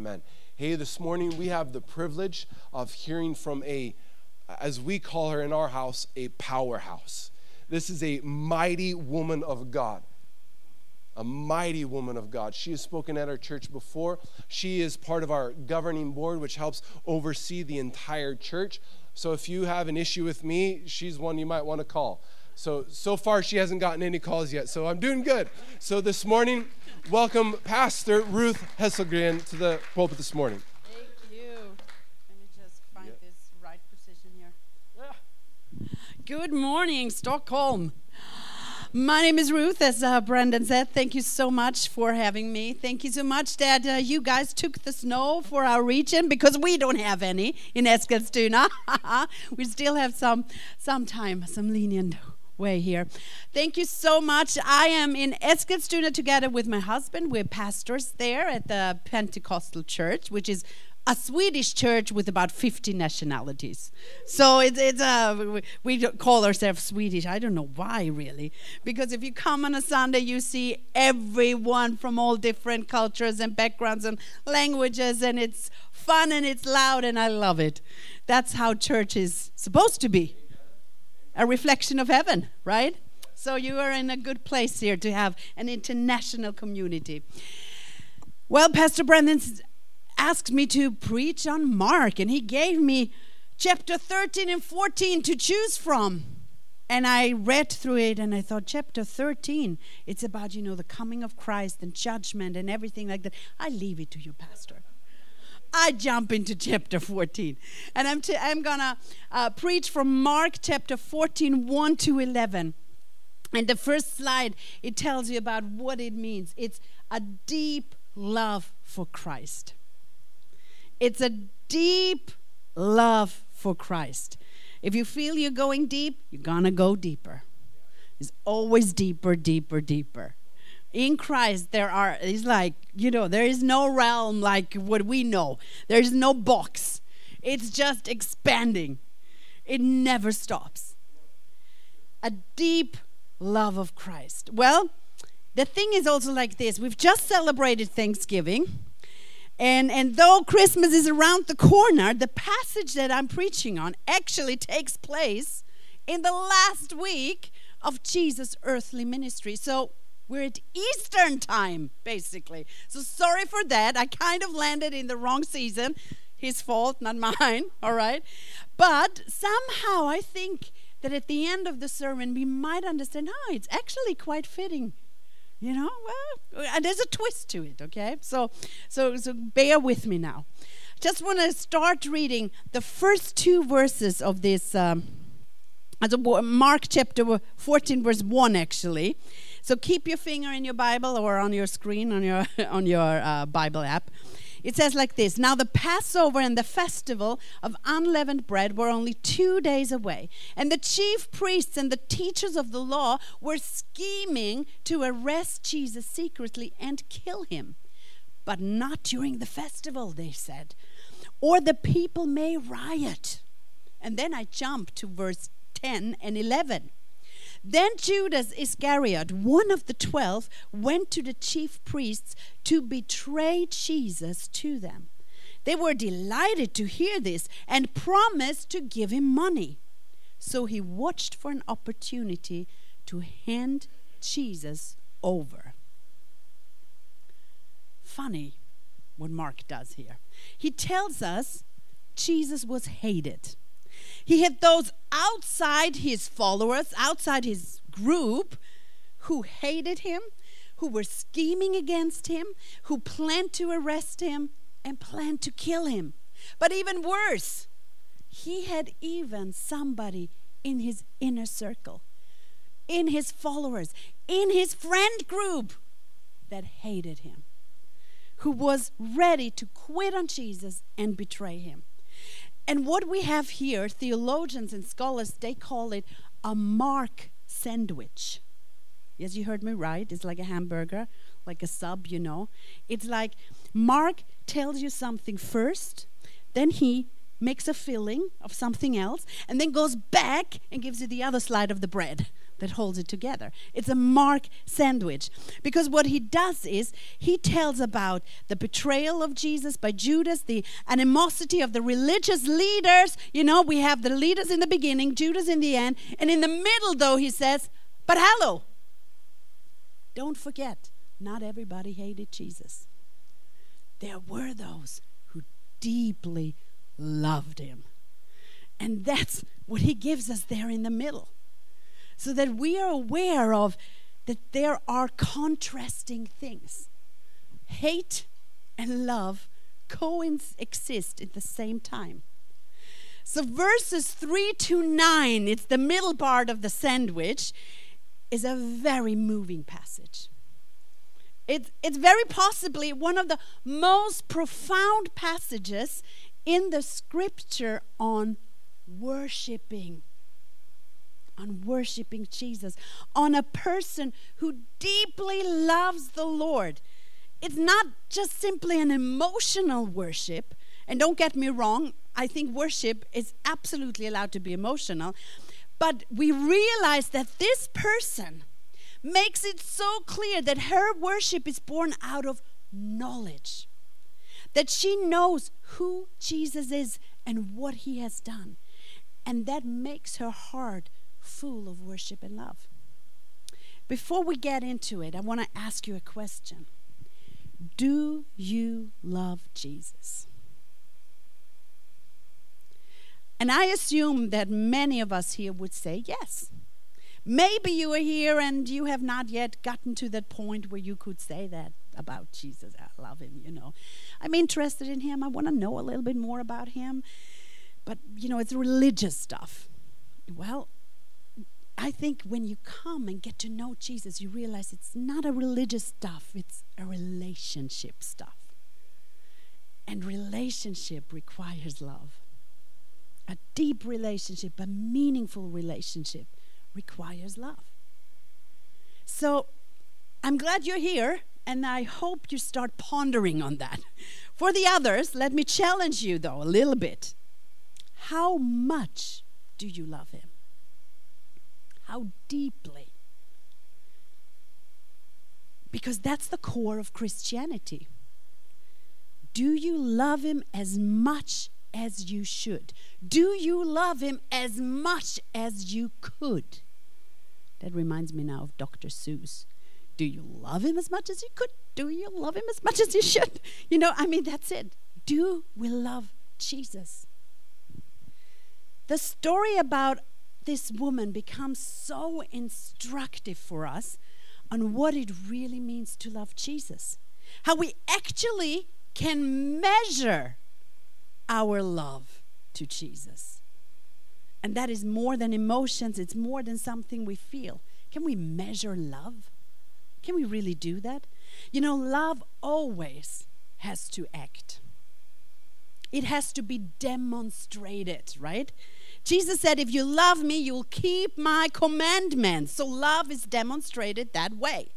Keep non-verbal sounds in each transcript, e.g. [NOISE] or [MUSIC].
Amen. Hey, this morning we have the privilege of hearing from a, as we call her in our house, a powerhouse. This is a mighty woman of God. A mighty woman of God. She has spoken at our church before. She is part of our governing board, which helps oversee the entire church. So if you have an issue with me, she's one you might want to call. So, so far, she hasn't gotten any calls yet, so I'm doing good. So this morning, welcome Pastor Ruth Hasselgren to the pulpit this morning. Thank you. Let me just find Yeah. this right position here. Good morning, Stockholm. My name is Ruth, as uh, Brendan said. Thank you so much for having me. Thank you so much that uh, you guys took the snow for our region because we don't have any in Eskilstuna. [LAUGHS] we still have some, some time, some lenient way here. Thank you so much. I am in Eskilstuna together with my husband. We're pastors there at the Pentecostal Church, which is a Swedish church with about 50 nationalities. So it's, it's a, we- we call ourselves Swedish. I don't know why, really. Because if you come on a Sunday, you see everyone from all different cultures and backgrounds and languages, and it's fun and it's loud, and I love it. That's how church is supposed to be a reflection of heaven, right? So you are in a good place here to have an international community. Well, Pastor Brendan asked me to preach on Mark, and he gave me chapter 13 and 14 to choose from. And I read through it and I thought, chapter 13, it's about, you know, the coming of Christ and judgment and everything like that. I leave it to you, Pastor. I jump into chapter 14. And I'm, t- I'm going to uh, preach from Mark chapter 14, 1 to 11. And the first slide, it tells you about what it means. It's a deep love for Christ. It's a deep love for Christ. If you feel you're going deep, you're going to go deeper. It's always deeper, deeper, deeper. In Christ, there are, it's like, you know, there is no realm like what we know, there's no box. It's just expanding, it never stops. A deep love of Christ. Well, the thing is also like this we've just celebrated Thanksgiving. And, and though Christmas is around the corner, the passage that I'm preaching on actually takes place in the last week of Jesus' earthly ministry. So we're at Eastern time, basically. So sorry for that. I kind of landed in the wrong season. His fault, not mine, [LAUGHS] all right? But somehow I think that at the end of the sermon, we might understand, oh, it's actually quite fitting you know well and there's a twist to it okay so so so bear with me now just want to start reading the first two verses of this um, mark chapter 14 verse 1 actually so keep your finger in your bible or on your screen on your [LAUGHS] on your uh, bible app it says like this Now the Passover and the festival of unleavened bread were only two days away, and the chief priests and the teachers of the law were scheming to arrest Jesus secretly and kill him. But not during the festival, they said, or the people may riot. And then I jump to verse 10 and 11. Then Judas Iscariot, one of the twelve, went to the chief priests to betray Jesus to them. They were delighted to hear this and promised to give him money. So he watched for an opportunity to hand Jesus over. Funny what Mark does here. He tells us Jesus was hated. He had those outside his followers, outside his group, who hated him, who were scheming against him, who planned to arrest him and planned to kill him. But even worse, he had even somebody in his inner circle, in his followers, in his friend group that hated him, who was ready to quit on Jesus and betray him. And what we have here, theologians and scholars, they call it a mark sandwich. Yes, you heard me right. It's like a hamburger, like a sub, you know. It's like Mark tells you something first, then he makes a filling of something else, and then goes back and gives you the other side of the bread. That holds it together. It's a Mark sandwich. Because what he does is he tells about the betrayal of Jesus by Judas, the animosity of the religious leaders. You know, we have the leaders in the beginning, Judas in the end. And in the middle, though, he says, But hello, don't forget, not everybody hated Jesus. There were those who deeply loved him. And that's what he gives us there in the middle. So that we are aware of that there are contrasting things. Hate and love coexist at the same time. So verses 3 to 9, it's the middle part of the sandwich, is a very moving passage. It's, it's very possibly one of the most profound passages in the scripture on worshiping. On worshiping Jesus, on a person who deeply loves the Lord. It's not just simply an emotional worship. And don't get me wrong, I think worship is absolutely allowed to be emotional. But we realize that this person makes it so clear that her worship is born out of knowledge, that she knows who Jesus is and what he has done. And that makes her heart full of worship and love. Before we get into it, I want to ask you a question Do you love Jesus? And I assume that many of us here would say yes. Maybe you are here and you have not yet gotten to that point where you could say that about Jesus. I love him, you know. I'm interested in him. I want to know a little bit more about him. But, you know, it's religious stuff. Well, I think when you come and get to know Jesus, you realize it's not a religious stuff, it's a relationship stuff. And relationship requires love. A deep relationship, a meaningful relationship requires love. So I'm glad you're here, and I hope you start pondering on that. For the others, let me challenge you, though, a little bit. How much do you love Him? How deeply? Because that's the core of Christianity. Do you love Him as much as you should? Do you love him as much as you could? That reminds me now of Dr. Seuss. Do you love him as much as you could? Do you love him as much as you should? [LAUGHS] You know, I mean, that's it. Do we love Jesus? The story about this woman becomes so instructive for us on what it really means to love Jesus. How we actually can measure our love to Jesus. And that is more than emotions, it's more than something we feel. Can we measure love? Can we really do that? You know, love always has to act. It has to be demonstrated, right? Jesus said, If you love me, you'll keep my commandments. So love is demonstrated that way.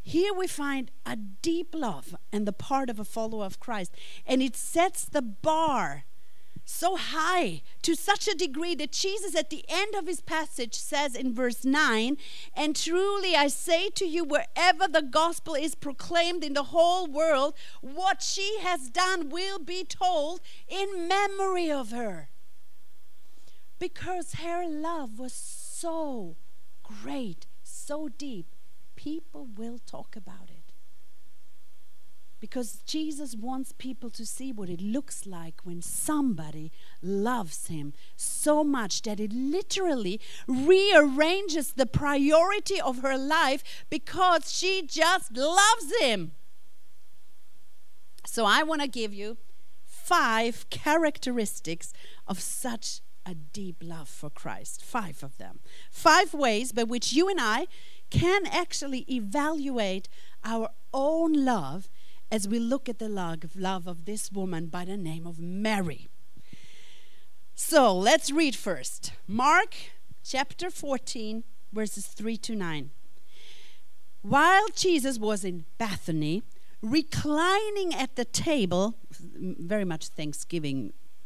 Here we find a deep love and the part of a follower of Christ. And it sets the bar so high to such a degree that Jesus, at the end of his passage, says in verse 9, And truly I say to you, wherever the gospel is proclaimed in the whole world, what she has done will be told in memory of her. Because her love was so great, so deep people will talk about it. Because Jesus wants people to see what it looks like when somebody loves him so much that it literally rearranges the priority of her life because she just loves him. So I want to give you five characteristics of such a deep love for Christ. Five of them. Five ways by which you and I can actually evaluate our own love as we look at the love of this woman by the name of Mary. So let's read first Mark chapter 14, verses 3 to 9. While Jesus was in Bethany, reclining at the table, very much Thanksgiving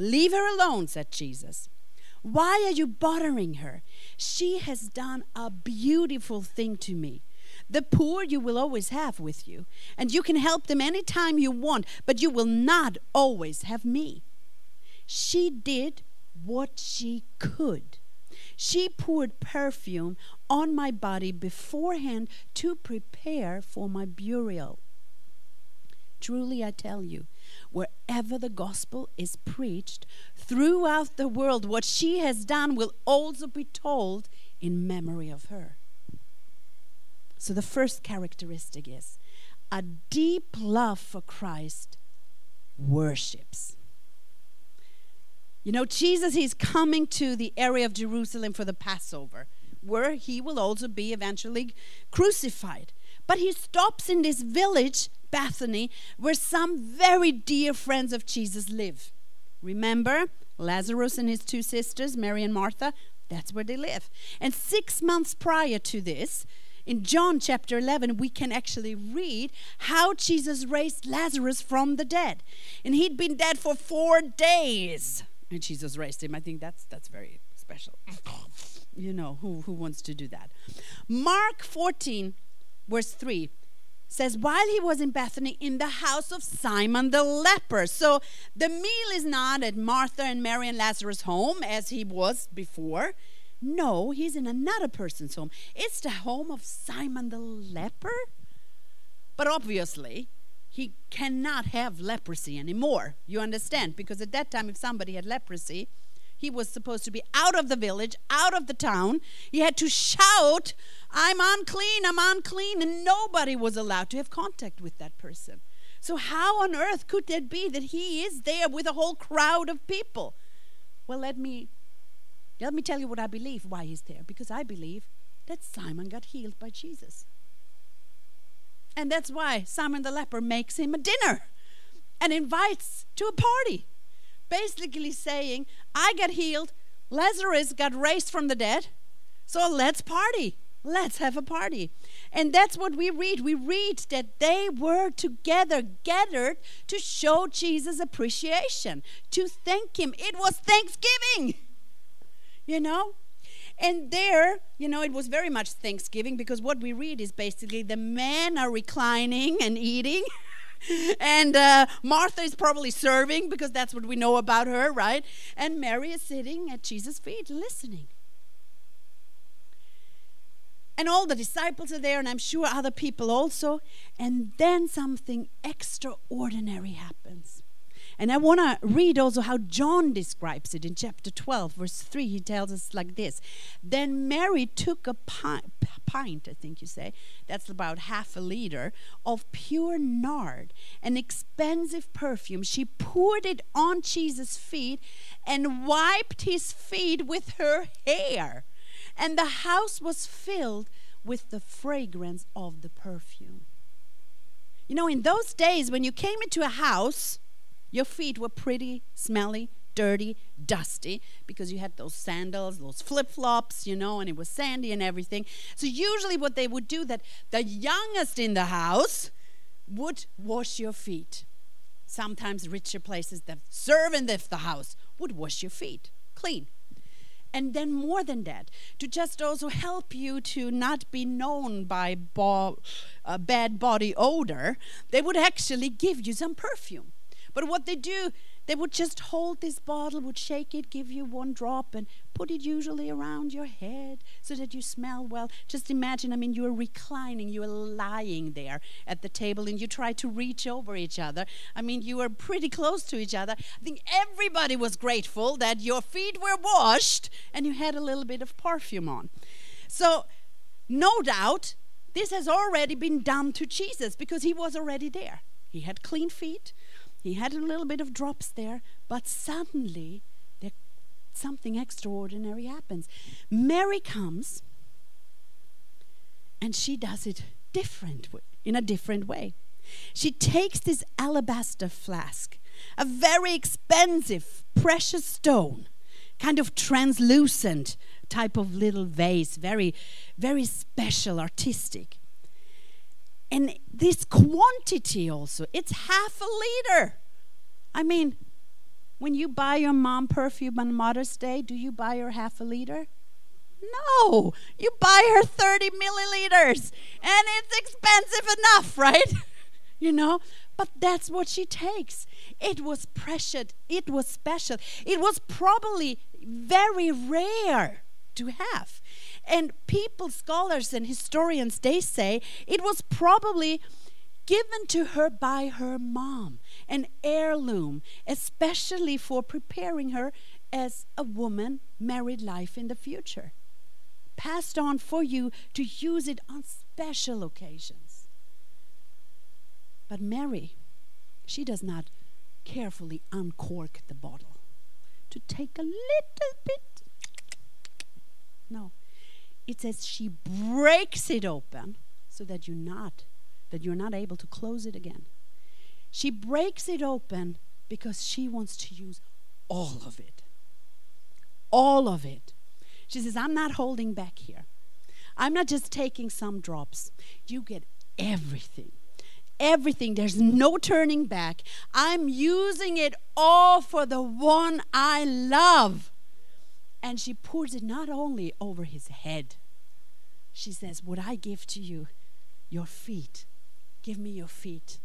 Leave her alone, said Jesus. Why are you bothering her? She has done a beautiful thing to me. The poor you will always have with you, and you can help them any time you want, but you will not always have me. She did what she could. She poured perfume on my body beforehand to prepare for my burial. Truly, I tell you, wherever the gospel is preached throughout the world, what she has done will also be told in memory of her. So, the first characteristic is a deep love for Christ worships. You know, Jesus, he's coming to the area of Jerusalem for the Passover, where he will also be eventually crucified. But he stops in this village Bethany, where some very dear friends of Jesus live. Remember, Lazarus and his two sisters, Mary and Martha, that's where they live. And six months prior to this, in John chapter 11, we can actually read how Jesus raised Lazarus from the dead. And he'd been dead for four days. And Jesus raised him. I think that's, that's very special. You know, who, who wants to do that? Mark 14, verse 3 says, while he was in Bethany in the house of Simon the leper. So the meal is not at Martha and Mary and Lazarus' home as he was before. No, he's in another person's home. It's the home of Simon the leper. But obviously, he cannot have leprosy anymore. You understand? Because at that time, if somebody had leprosy, he was supposed to be out of the village, out of the town. He had to shout, I'm unclean, I'm unclean, and nobody was allowed to have contact with that person. So, how on earth could that be that he is there with a whole crowd of people? Well, let me let me tell you what I believe why he's there because I believe that Simon got healed by Jesus. And that's why Simon the leper makes him a dinner and invites to a party basically saying, I got healed, Lazarus got raised from the dead, so let's party. Let's have a party. And that's what we read. We read that they were together, gathered to show Jesus appreciation, to thank him. It was Thanksgiving, you know? And there, you know, it was very much Thanksgiving because what we read is basically the men are reclining and eating. [LAUGHS] and uh, Martha is probably serving because that's what we know about her, right? And Mary is sitting at Jesus' feet listening. And all the disciples are there, and I'm sure other people also. And then something extraordinary happens. And I want to read also how John describes it in chapter 12, verse 3. He tells us like this Then Mary took a pint, pint, I think you say, that's about half a liter, of pure nard, an expensive perfume. She poured it on Jesus' feet and wiped his feet with her hair. And the house was filled with the fragrance of the perfume. You know, in those days, when you came into a house, your feet were pretty smelly, dirty, dusty because you had those sandals, those flip-flops, you know, and it was sandy and everything. So usually what they would do that the youngest in the house would wash your feet. Sometimes richer places, the servant of the house would wash your feet clean. And then more than that, to just also help you to not be known by bo- a bad body odor, they would actually give you some perfume. But what they do, they would just hold this bottle, would shake it, give you one drop, and put it usually around your head so that you smell well. Just imagine, I mean, you're reclining, you're lying there at the table, and you try to reach over each other. I mean, you were pretty close to each other. I think everybody was grateful that your feet were washed and you had a little bit of perfume on. So, no doubt, this has already been done to Jesus because he was already there. He had clean feet. He had a little bit of drops there, but suddenly there, something extraordinary happens. Mary comes and she does it different in a different way. She takes this alabaster flask, a very expensive, precious stone, kind of translucent type of little vase, very, very special, artistic. And this quantity also, it's half a liter. I mean, when you buy your mom perfume on Mother's Day, do you buy her half a liter? No, you buy her 30 milliliters, and it's expensive enough, right? [LAUGHS] you know, but that's what she takes. It was precious, it was special, it was probably very rare to have. And people, scholars, and historians, they say it was probably given to her by her mom, an heirloom, especially for preparing her as a woman married life in the future passed on for you to use it on special occasions. But Mary, she does not carefully uncork the bottle to take a little bit. No. It says she breaks it open so that you're not that you're not able to close it again. She breaks it open because she wants to use all of it. All of it. She says, I'm not holding back here. I'm not just taking some drops. You get everything. Everything. There's no turning back. I'm using it all for the one I love. And she pours it not only over his head, she says, What I give to you, your feet. Give me your feet.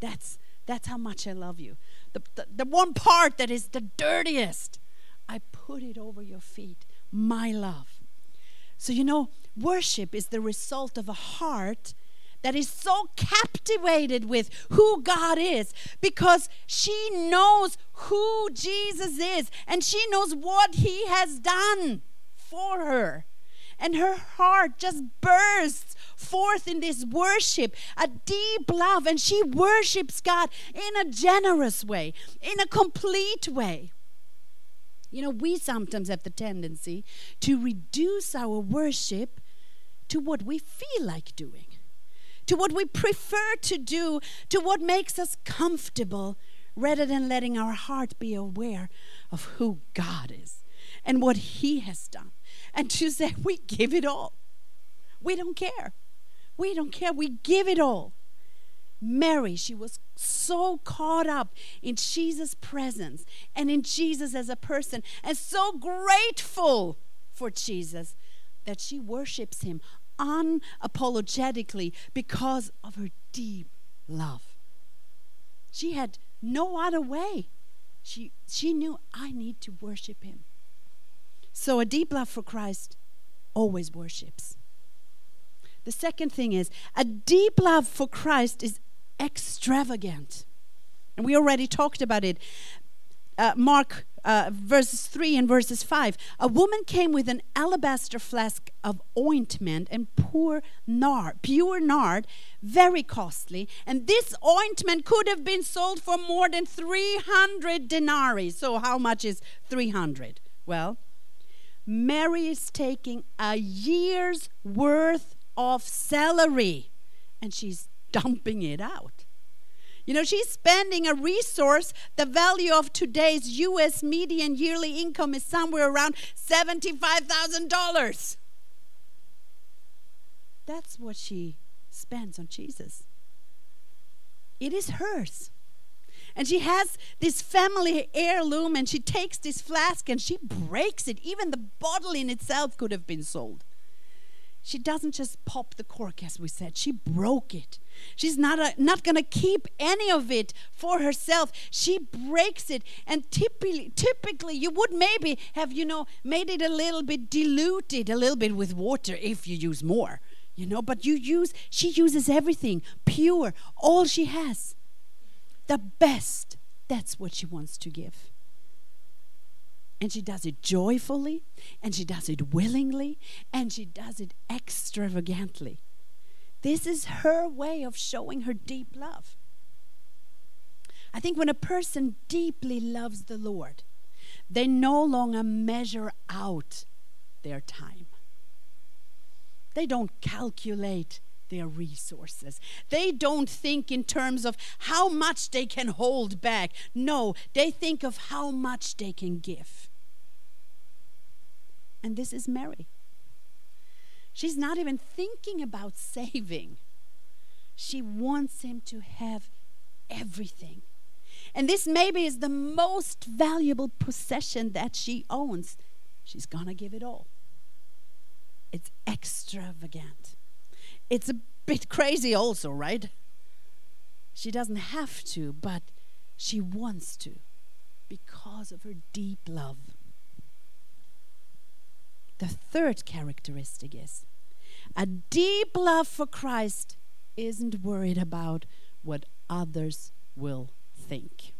That's that's how much I love you. The, the, the one part that is the dirtiest, I put it over your feet my love. So, you know, worship is the result of a heart that is so captivated with who God is because she knows who Jesus is and she knows what he has done for her. And her heart just bursts forth in this worship, a deep love, and she worships God in a generous way, in a complete way. You know, we sometimes have the tendency to reduce our worship to what we feel like doing, to what we prefer to do, to what makes us comfortable, rather than letting our heart be aware of who God is and what He has done. And to [LAUGHS] say, we give it all. We don't care. We don't care. We give it all. Mary, she was so caught up in Jesus' presence and in Jesus as a person, and so grateful for Jesus that she worships him unapologetically because of her deep love. She had no other way. She, she knew I need to worship him. So a deep love for Christ always worships. The second thing is a deep love for Christ is extravagant. And we already talked about it. Uh, Mark uh, verses 3 and verses 5. A woman came with an alabaster flask of ointment and poor nard, pure nard, very costly. And this ointment could have been sold for more than 300 denarii. So, how much is 300? Well, Mary is taking a year's worth of salary and she's dumping it out. You know, she's spending a resource, the value of today's US median yearly income is somewhere around $75,000. That's what she spends on Jesus. It is hers. And she has this family heirloom and she takes this flask and she breaks it. Even the bottle in itself could have been sold. She doesn't just pop the cork, as we said. She broke it. She's not, not going to keep any of it for herself. She breaks it. And typically, typically, you would maybe have, you know, made it a little bit diluted, a little bit with water if you use more, you know. But you use, she uses everything pure, all she has. The best. That's what she wants to give. And she does it joyfully, and she does it willingly, and she does it extravagantly. This is her way of showing her deep love. I think when a person deeply loves the Lord, they no longer measure out their time. They don't calculate their resources. They don't think in terms of how much they can hold back. No, they think of how much they can give. And this is Mary. She's not even thinking about [LAUGHS] saving. She wants him to have everything. And this maybe is the most valuable possession that she owns. She's going to give it all. It's extravagant. It's a bit crazy, also, right? She doesn't have to, but she wants to because of her deep love. The third characteristic is a deep love for Christ isn't worried about what others will think.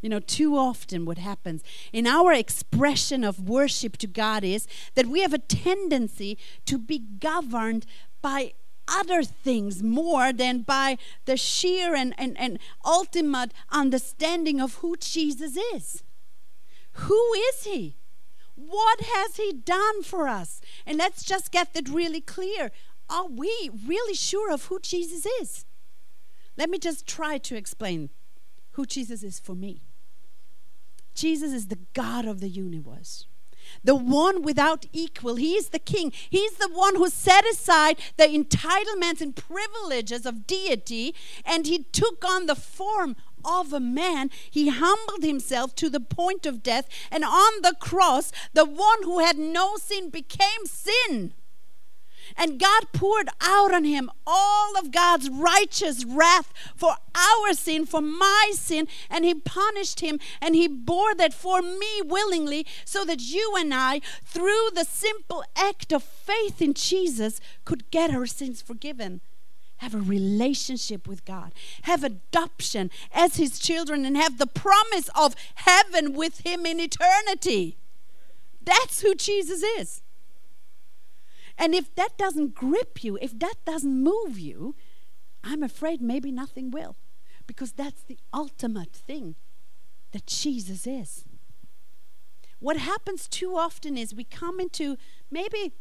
You know, too often what happens in our expression of worship to God is that we have a tendency to be governed by other things more than by the sheer and, and, and ultimate understanding of who Jesus is. Who is He? What has He done for us? And let's just get that really clear. Are we really sure of who Jesus is? Let me just try to explain who Jesus is for me. Jesus is the God of the universe. The one without equal. He is the king. He's the one who set aside the entitlements and privileges of deity and he took on the form of a man. He humbled himself to the point of death. And on the cross, the one who had no sin became sin and God poured out on him all of God's righteous wrath for our sin, for my sin, and he punished him and he bore that for me willingly, so that you and I, through the simple act of faith in Jesus, could get our sins forgiven. Have a relationship with God, have adoption as His children, and have the promise of heaven with Him in eternity. That's who Jesus is. And if that doesn't grip you, if that doesn't move you, I'm afraid maybe nothing will. Because that's the ultimate thing that Jesus is. What happens too often is we come into maybe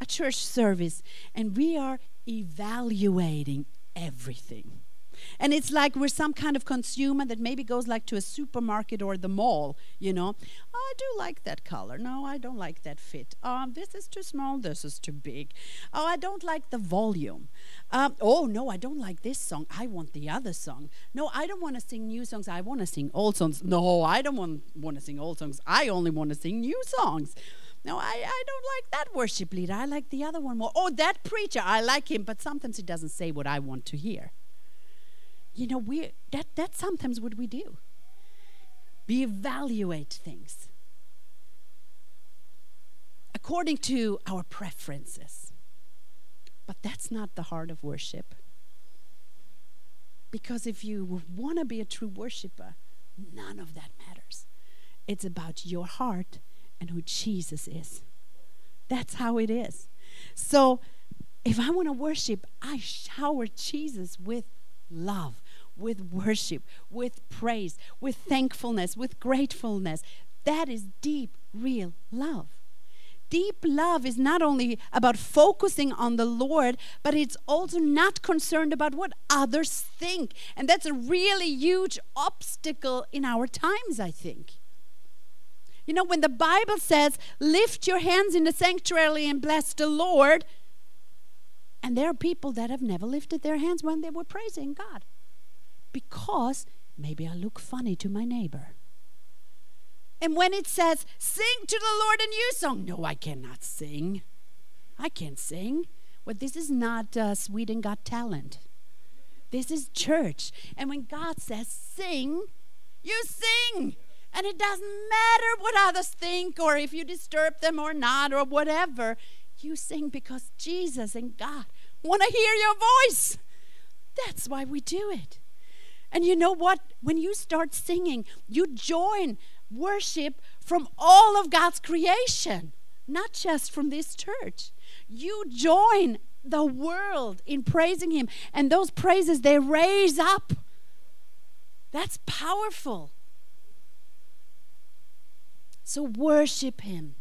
a church service and we are evaluating everything. And it's like we're some kind of consumer that maybe goes like to a supermarket or the mall, you know. Oh, I do like that color. No, I don't like that fit. Um, this is too small. This is too big. Oh, I don't like the volume. Um, oh, no, I don't like this song. I want the other song. No, I don't want to sing new songs. I want to sing old songs. No, I don't want, want to sing old songs. I only want to sing new songs. No, I, I don't like that worship leader. I like the other one more. Oh, that preacher, I like him, but sometimes he doesn't say what I want to hear you know, we that that's sometimes what we do. We evaluate things according to our preferences. But that's not the heart of worship. Because if you want to be a true worshiper, none of that matters. It's about your heart and who Jesus is. That's how it is. So if I want to worship, I shower Jesus with love with worship, with praise, with thankfulness, with gratefulness. That is deep, real love. Deep love is not only about focusing on the Lord, but it's also not concerned about what others think. And that's a really huge obstacle in our times, I think. You know, when the Bible says, lift your hands in the sanctuary and bless the Lord, and there are people that have never lifted their hands when they were praising God because maybe I look funny to my neighbor. And when it says, sing to the Lord a new song, no, I cannot sing. I can't sing. Well, this is not uh, Sweden Got Talent. This is church. And when God says, sing, you sing. And it doesn't matter what others think or if you disturb them or not or whatever. You sing because Jesus and God want to hear your voice. That's why we do it. And you know what? When you start singing, you join worship from all of God's creation, not just from this church. You join the world in praising Him. And those praises, they raise up That's powerful. So worship Him.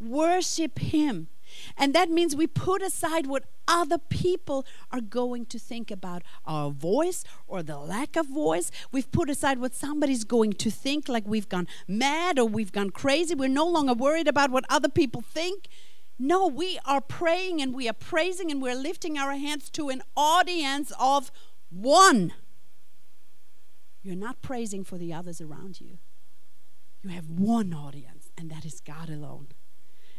Worship Him. And that means we put aside what other people are going to think about our voice or the lack of voice. We've put aside what somebody's going to think, like we've gone mad or we've gone crazy. We're no longer worried about what other people think. No, we are praying and we are praising and we're lifting our hands to an audience of one. You're not praising for the others around you. You have one audience, and that is God alone.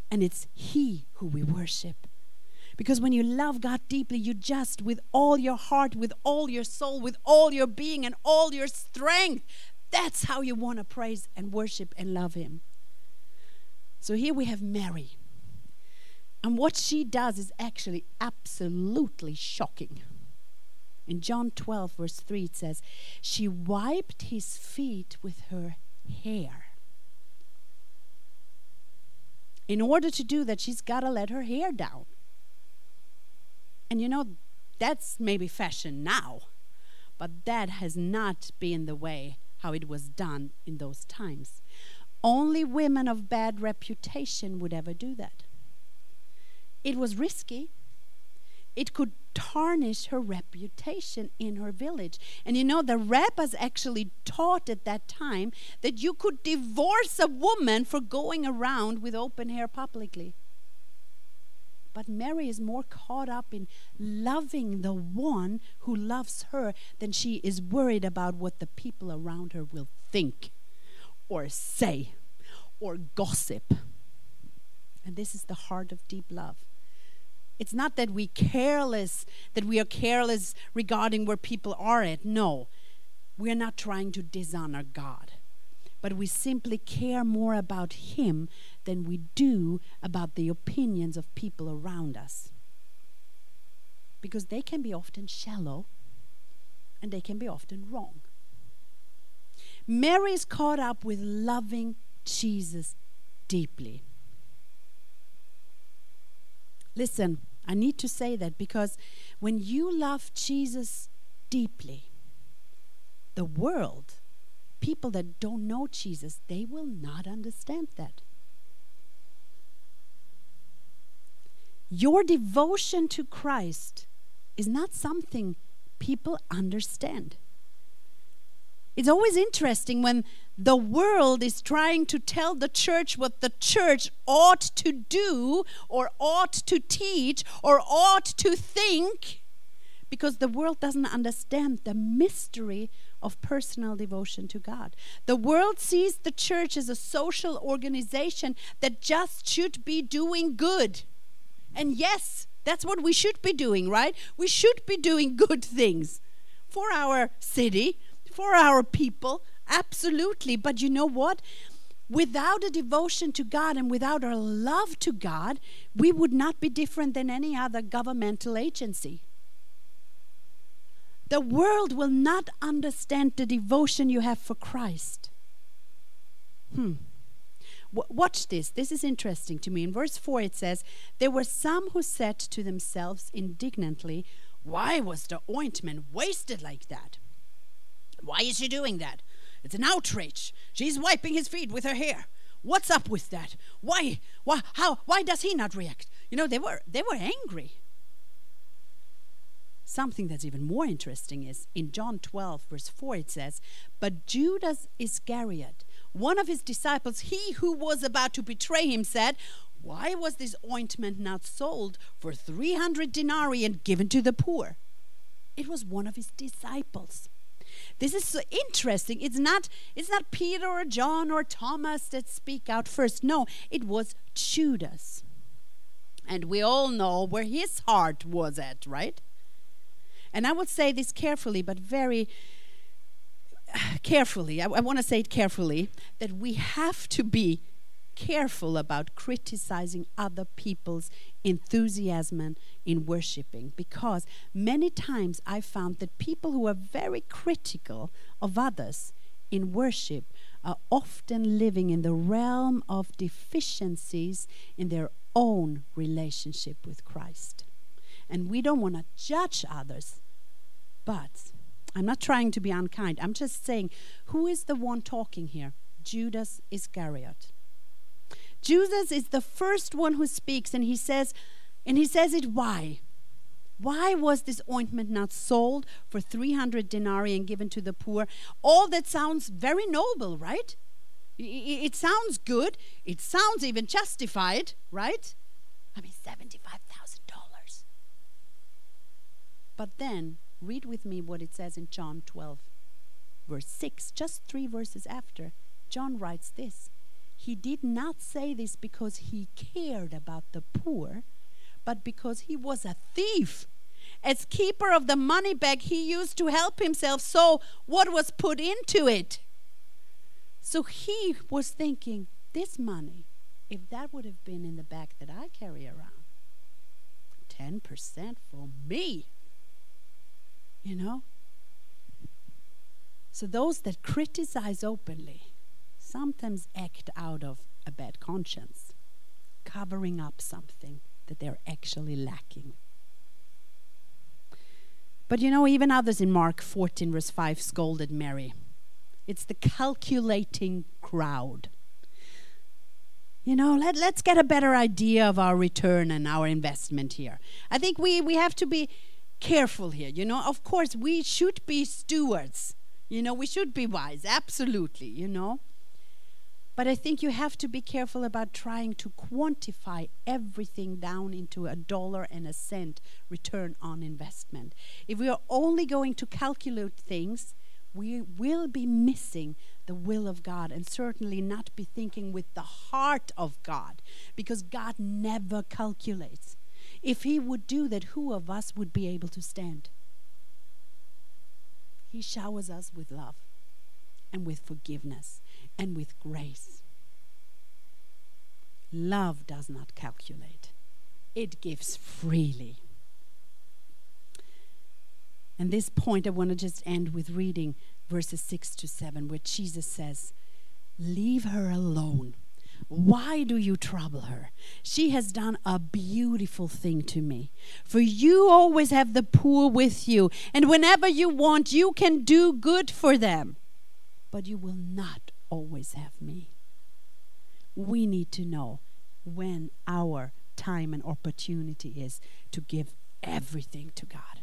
And it's He who we worship. Because when you love God deeply, you just, with all your heart, with all your soul, with all your being, and all your strength, that's how you want to praise and worship and love Him. So here we have Mary. And what she does is actually absolutely shocking. In John 12, verse 3, it says, She wiped his feet with her hair. In order to do that, she's got to let her hair down. And you know, that's maybe fashion now, but that has not been the way how it was done in those times. Only women of bad reputation would ever do that. It was risky. It could tarnish her reputation in her village. And you know, the rabbis actually taught at that time that you could divorce a woman for going around with open hair publicly. But Mary is more caught up in loving the one who loves her than she is worried about what the people around her will think or say or gossip. And this is the heart of deep love. It's not that we careless that we are careless regarding where people are at. No. We are not trying to dishonor God. But we simply care more about him than we do about the opinions of people around us. Because they can be often shallow and they can be often wrong. Mary is caught up with loving Jesus deeply. Listen, I need to say that because when you love Jesus deeply, the world, people that don't know Jesus, they will not understand that. Your devotion to Christ is not something people understand. It's always interesting when the world is trying to tell the church what the church ought to do or ought to teach or ought to think because the world doesn't understand the mystery of personal devotion to God. The world sees the church as a social organization that just should be doing good. And yes, that's what we should be doing, right? We should be doing good things for our city, for our people, absolutely. But you know what? Without a devotion to God and without our love to God, we would not be different than any other governmental agency. The world will not understand the devotion you have for Christ. Hmm. W- watch this. This is interesting to me. In verse 4, it says, There were some who said to themselves indignantly, Why was the ointment wasted like that? Why is she doing that? It's an outrage. She's wiping his feet with her hair. What's up with that? Why? Why? How? Why does he not react? You know, they were they were angry. Something that's even more interesting is in John 12, verse 4, it says, But Judas Iscariot, one of his disciples, he who was about to betray him, said, Why was this ointment not sold for 300 denarii and given to the poor? It was one of his disciples. This is so interesting. It's not it's not Peter or John or Thomas that speak out first. No, it was Judas. And we all know where his heart was at, right? And I would say this carefully, but very [SIGHS] carefully. I, I want to say it carefully that we have to be careful about criticizing other people's enthusiasm in worshiping because many times I found that people who are very critical of others in worship are often living in the realm of deficiencies in their own relationship with Christ. And we don't want to judge others, but I'm not trying to be unkind. I'm just saying, who is the one talking here? Judas Iscariot. Judas is the first one who speaks, and he says, and he says it why? Why was this ointment not sold for 300 denarii and given to the poor? All that sounds very noble, right? It sounds good. It sounds even justified, right? I mean, $75,000. But then, read with me what it says in John 12, verse 6, just three verses after. John writes this He did not say this because he cared about the poor, but because he was a thief. As keeper of the money bag, he used to help himself, so what was put into it? So he was thinking, this money, if that would have been in the bag that I carry around, 10% for me. You know? So those that criticize openly sometimes act out of a bad conscience, covering up something that they're actually lacking. But you know, even others in Mark 14, verse 5, scolded Mary. It's the calculating crowd. You know, let, let's get a better idea of our return and our investment here. I think we, we have to be careful here. You know, of course, we should be stewards. You know, we should be wise, absolutely, you know. But I think you have to be careful about trying to quantify everything down into a dollar and a cent return on investment. If we are only going to calculate things, we will be missing the will of God and certainly not be thinking with the heart of God because God never calculates. If He would do that, who of us would be able to stand? He showers us with love and with forgiveness and with grace. Love does not calculate, it gives freely. And this point, I want to just end with reading verses 6 to 7, where Jesus says, Leave her alone. Why do you trouble her? She has done a beautiful thing to me. For you always have the poor with you, and whenever you want, you can do good for them. But you will not always have me. We need to know when our time and opportunity is to give everything to God.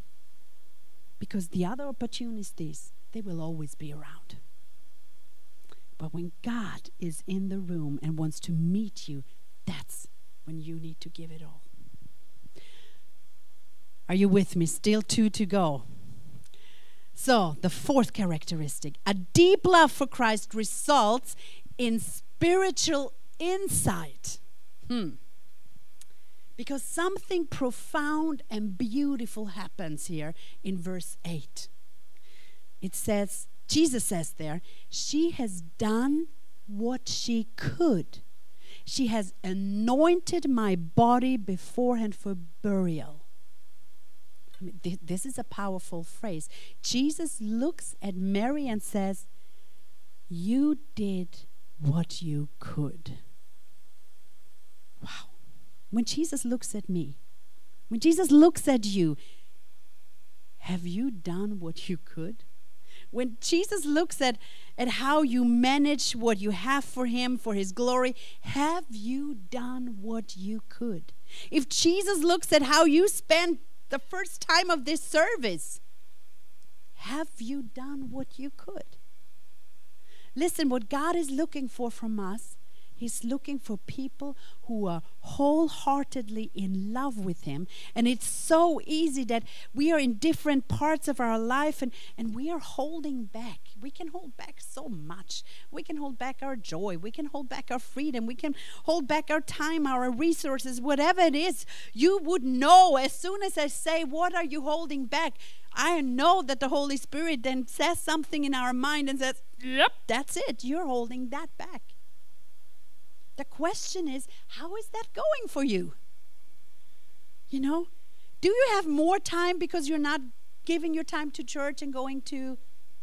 Because the other opportunities, they will always be around. But when God is in the room and wants to meet you, that's when you need to give it all. Are you with me? Still two to go. So, the fourth characteristic a deep love for Christ results in spiritual insight. Hmm. Because something profound and beautiful happens here in verse 8. It says, Jesus says there, she has done what she could. She has anointed my body beforehand for burial. This is a powerful phrase. Jesus looks at Mary and says, You did what you could. Wow. When Jesus looks at me, when Jesus looks at you, have you done what you could? When Jesus looks at, at how you manage what you have for Him, for His glory, have you done what you could? If Jesus looks at how you spend the first time of this service, have you done what you could? Listen, what God is looking for from us He's looking for people who are wholeheartedly in love with Him. And it's so easy that we are in different parts of our life and, and we are holding back. We can hold back so much. We can hold back our joy. We can hold back our freedom. We can hold back our time, our resources, whatever it is. You would know as soon as I say, What are you holding back? I know that the Holy Spirit then says something in our mind and says, Yep, that's it. You're holding that back. The question is, how is that going for you? You know, do you have more time because you're not giving your time to church and going to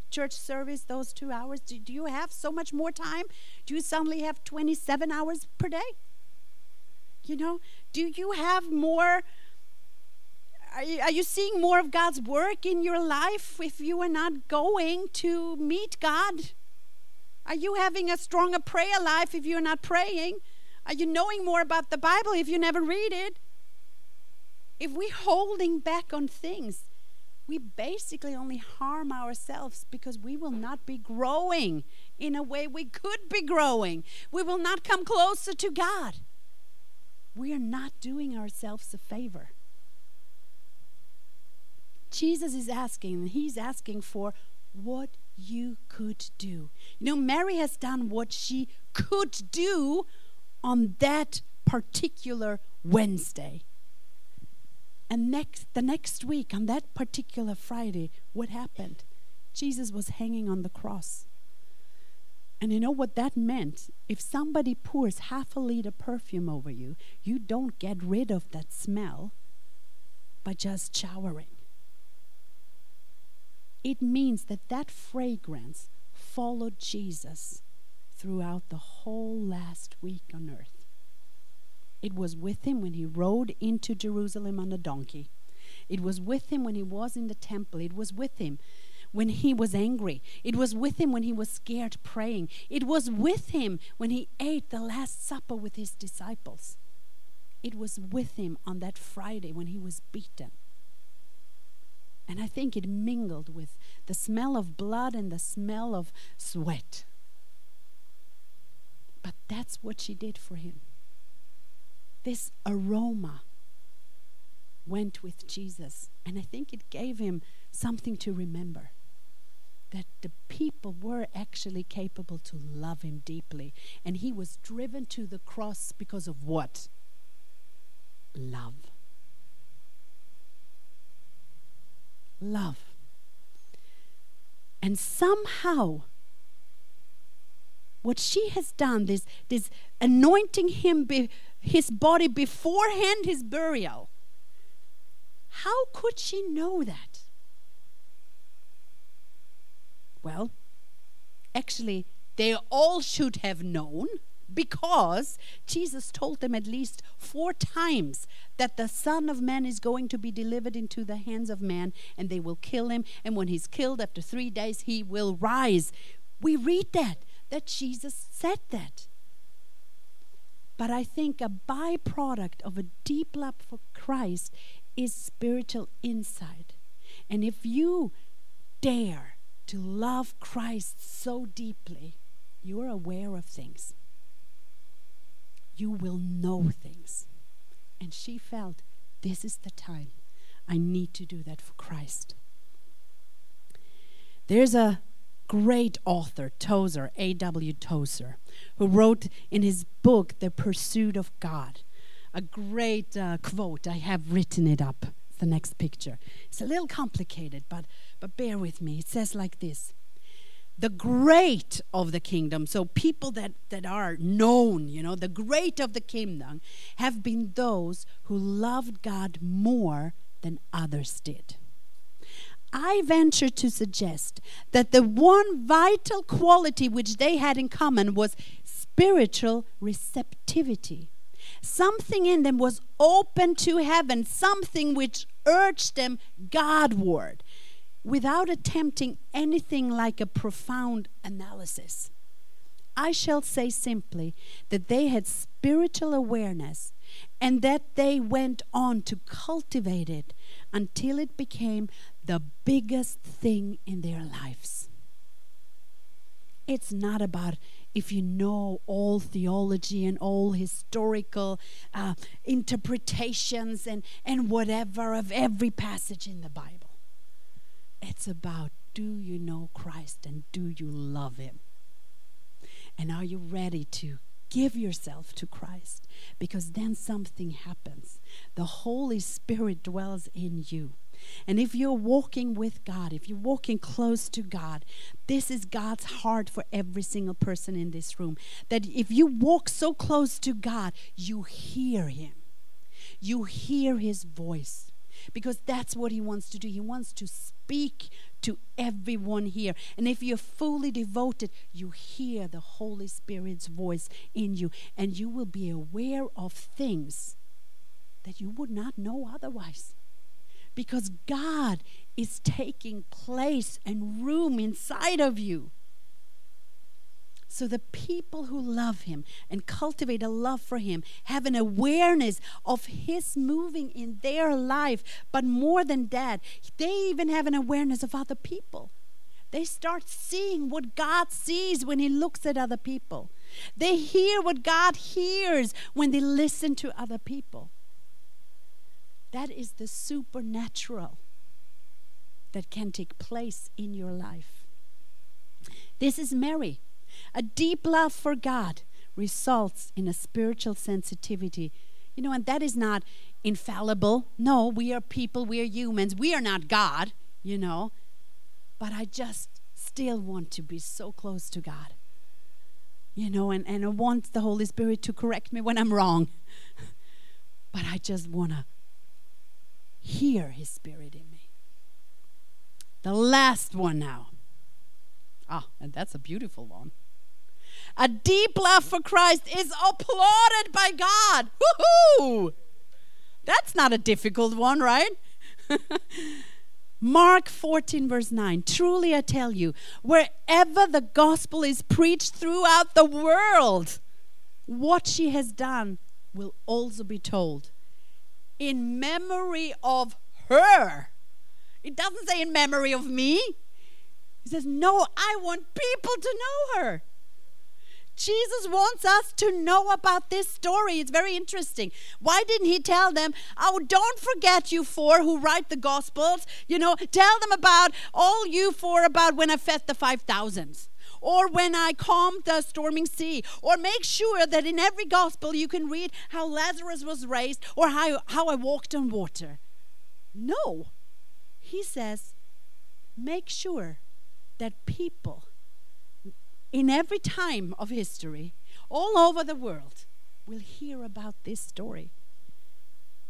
church service those two hours? Do, do you have so much more time? Do you suddenly have 27 hours per day? You know, do you have more? are you, are you seeing more of God's work in your life if you are not going to meet God? Are you having a stronger prayer life if you're not praying? Are you knowing more about the Bible if you never read it? If we're holding back on things, we basically only harm ourselves because we will not be growing in a way we could be growing. We will not come closer to God. We are not doing ourselves a favor. Jesus is asking, He's asking for what you could do. You know, Mary has done what she could do on that particular Wednesday. And next the next week on that particular Friday, what happened? Jesus was hanging on the cross. And you know what that meant? If somebody pours half a liter perfume over you, you don't get rid of that smell by just showering it means that that fragrance followed Jesus throughout the whole last week on earth. It was with him when he rode into Jerusalem on a donkey. It was with him when he was in the temple. It was with him when he was angry. It was with him when he was scared praying. It was with him when he ate the Last Supper with his disciples. It was with him on that Friday when he was beaten. And I think it mingled with the smell of blood and the smell of sweat. But that's what she did for him. This aroma went with Jesus. And I think it gave him something to remember that the people were actually capable to love him deeply. And he was driven to the cross because of what? Love. Love. And somehow, what she has done, this, this anointing him, be, his body beforehand his burial, how could she know that? Well, actually, they all should have known because Jesus told them at least four times that the Son of Man is going to be delivered into the hands of man and they will kill him. And when he's killed after three days, he will rise. We read that, that Jesus said that. But I think a byproduct of a deep love for Christ is spiritual insight. And if you dare to love Christ so deeply, you are aware of things you will know things. And she felt, this is the time. I need to do that for Christ. There's a great author, Tozer, A.W. Tozer, who wrote in his book, The Pursuit of God, a great uh, quote. I have written it up. The next picture. It's a little complicated, but, but bear with me. It says like this the great of the kingdom, so people that, that are known, you know, the great of the kingdom, have been those who loved God more than others did. I venture to suggest that the one vital quality which they had in common was spiritual receptivity. Something in them was open to heaven, something which urged them Godward without attempting anything like a profound analysis. I shall say simply that they had spiritual awareness and that they went on to cultivate it until it became the biggest thing in their lives. It's not about if you know all theology and all historical uh, interpretations and, and whatever of every passage in the Bible. It's about do you know Christ and do you love Him? And are you ready to give yourself to Christ? Because then something happens. The Holy Spirit dwells in you. And if you're walking with God, if you're walking close to God, this is God's heart for every single person in this room. That if you walk so close to God, you hear Him, you hear His voice because that's what he wants to do. He wants to speak to everyone here. And if you're fully devoted, you hear the Holy Spirit's voice in you, and you will be aware of things that you would not know otherwise. because God is taking place and room inside of you. So the people who love him and cultivate a love for him have an awareness of his moving in their life. But more than that, they even have an awareness of other people. They start seeing what God sees when he looks at other people. They hear what God hears when they listen to other people. That is the supernatural that can take place in your life. This is Mary. A deep love for God results in a spiritual sensitivity. You know, and that is not infallible. No, we are people, we are humans, we are not God, you know. But I just still want to be so close to God. You know, and, and I want the Holy Spirit to correct me when I'm wrong. [LAUGHS] but I just want to hear His Spirit in me. The last one now. Ah, and that's a beautiful one. A deep love for Christ is applauded by God. Woohoo! That's not a difficult one, right? [LAUGHS] Mark 14, verse 9. Truly I tell you, wherever the gospel is preached throughout the world, what she has done will also be told in memory of her. It doesn't say in memory of me. He says, No, I want people to know her. Jesus wants us to know about this story. It's very interesting. Why didn't he tell them, Oh, don't forget you four who write the Gospels? You know, tell them about all you four about when I fed the 5,000s or when I calmed the storming sea, or make sure that in every gospel you can read how Lazarus was raised or how, how I walked on water. No. He says, make sure that people in every time of history, all over the world, will hear about this story,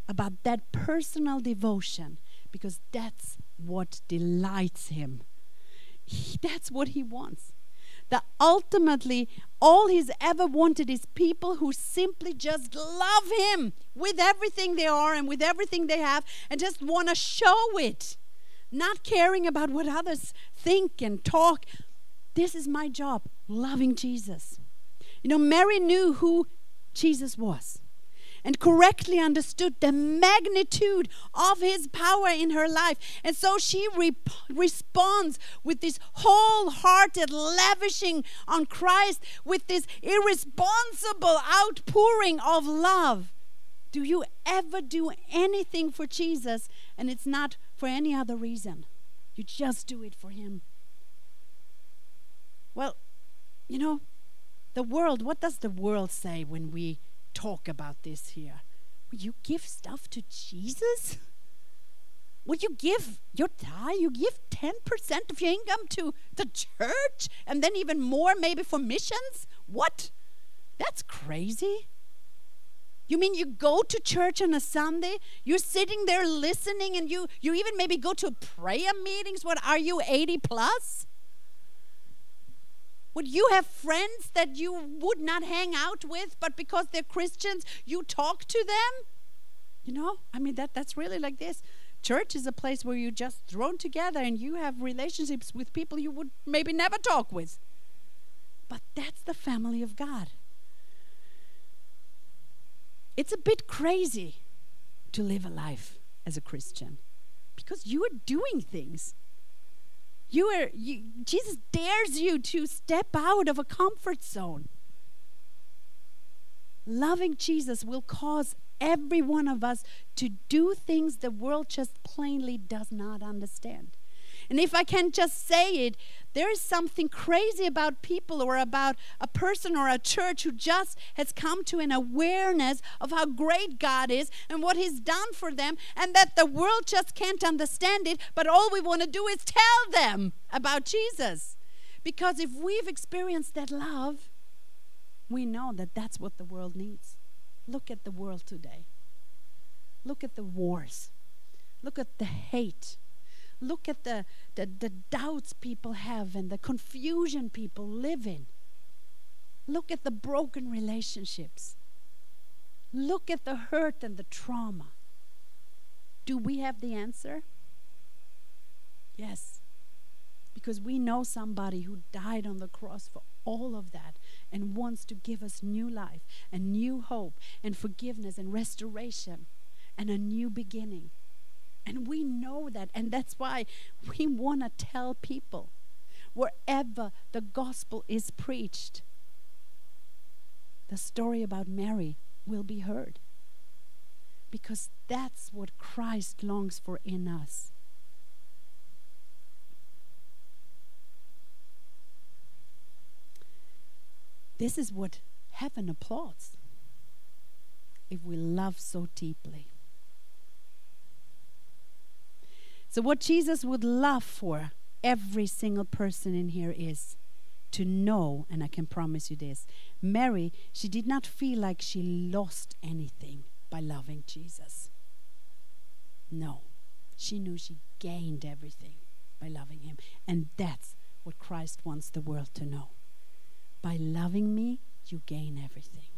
about that personal devotion, because that's what delights him. He, that's what he wants. That ultimately, all he's ever wanted is people who simply just love him with everything they are and with everything they have and just want to show it, not caring about what others think and talk. This is my job, loving Jesus. You know, Mary knew who Jesus was and correctly understood the magnitude of his power in her life. And so she rep- responds with this wholehearted lavishing on Christ, with this irresponsible outpouring of love. Do you ever do anything for Jesus and it's not for any other reason? You just do it for him. Well, you know, the world, what does the world say when we talk about this here? Will you give stuff to Jesus? Would you give your tithe? You give 10% of your income to the church and then even more maybe for missions? What? That's crazy. You mean you go to church on a Sunday, you're sitting there listening, and you, you even maybe go to prayer meetings? What are you, 80 plus? Would you have friends that you would not hang out with, but because they're Christians, you talk to them? You know, I mean that that's really like this. Church is a place where you're just thrown together and you have relationships with people you would maybe never talk with. But that's the family of God. It's a bit crazy to live a life as a Christian because you are doing things you are you, Jesus dares you to step out of a comfort zone. Loving Jesus will cause every one of us to do things the world just plainly does not understand. And if I can just say it, there is something crazy about people or about a person or a church who just has come to an awareness of how great God is and what He's done for them, and that the world just can't understand it, but all we want to do is tell them about Jesus. Because if we've experienced that love, we know that that's what the world needs. Look at the world today. Look at the wars. Look at the hate Look at the, the, the doubts people have and the confusion people live in. Look at the broken relationships. Look at the hurt and the trauma. Do we have the answer? Yes. Because we know somebody who died on the cross for all of that and wants to give us new life and new hope and forgiveness and restoration and a new beginning. And we know that. And that's why we want to tell people wherever the gospel is preached, the story about Mary will be heard. Because that's what Christ longs for in us. This is what heaven applauds if we love so deeply. So, what Jesus would love for every single person in here is to know, and I can promise you this Mary, she did not feel like she lost anything by loving Jesus. No, she knew she gained everything by loving him. And that's what Christ wants the world to know. By loving me, you gain everything.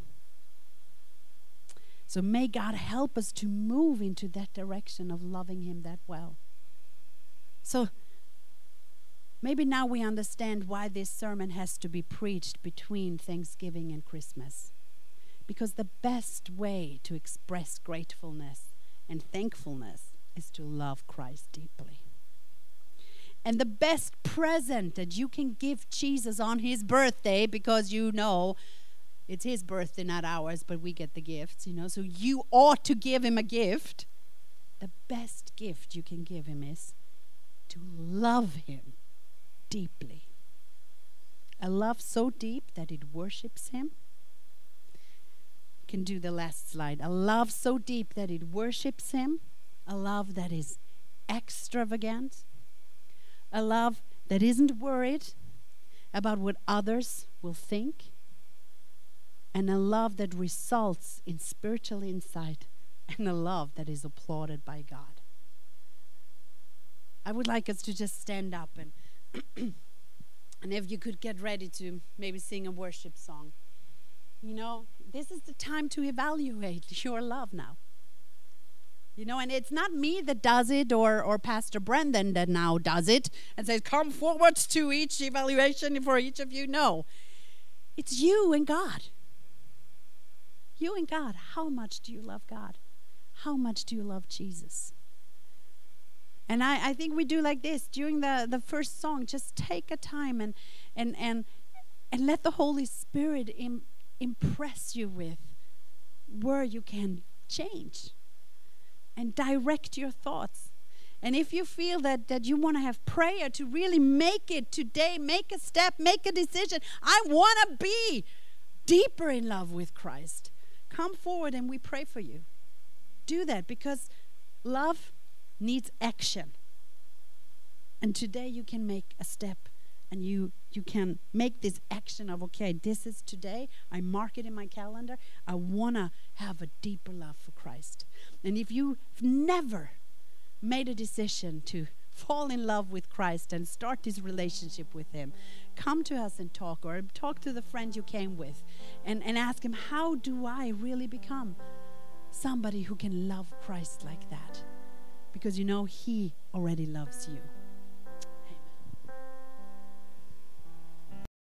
So may God help us to move into that direction of loving him that well. So maybe now we understand why this sermon has to be preached between Thanksgiving and Christmas. Because the best way to express gratefulness and thankfulness is to love Christ deeply. And the best present that you can give Jesus on his birthday, because you know it's his birthday, not ours, but we get the gifts, you know, so you ought to give him a gift. The best gift you can give him is to love him deeply. A love so deep that it worships him. Can do the last slide. A love so deep that it worships him. A love that is extravagant. A love that isn't worried about what others will think. And a love that results in spiritual insight and a love that is applauded by God. I would like us to just stand up and [CLEARS THROAT] and if you could get ready to maybe sing a worship song. You know, this is the time to evaluate [LAUGHS] your love now. You know, and it's not me that does it or, or Pastor Brendan that now does it and says, come forward to each evaluation for each of you. No, it's you and God. You and God. How much do you love God? How much do you love Jesus? And I, I think we do like this during the, the first song, just take a time and and and and let the Holy Spirit Im, impress you with where you can change and direct your thoughts. And if you feel that, that you want to have prayer to really make it today, make a step, make a decision, I want to be deeper in love with Christ, come forward and we pray for you. Do that because love needs action. And today you can make a step and you you can make this action of okay, this is today. I mark it in my calendar. I want to have a deeper love for Christ. And if you've never made a decision to fall in love with Christ and start this relationship with Him, come to us and talk, or talk to the friend you came with and, and ask Him, How do I really become somebody who can love Christ like that? Because you know He already loves you.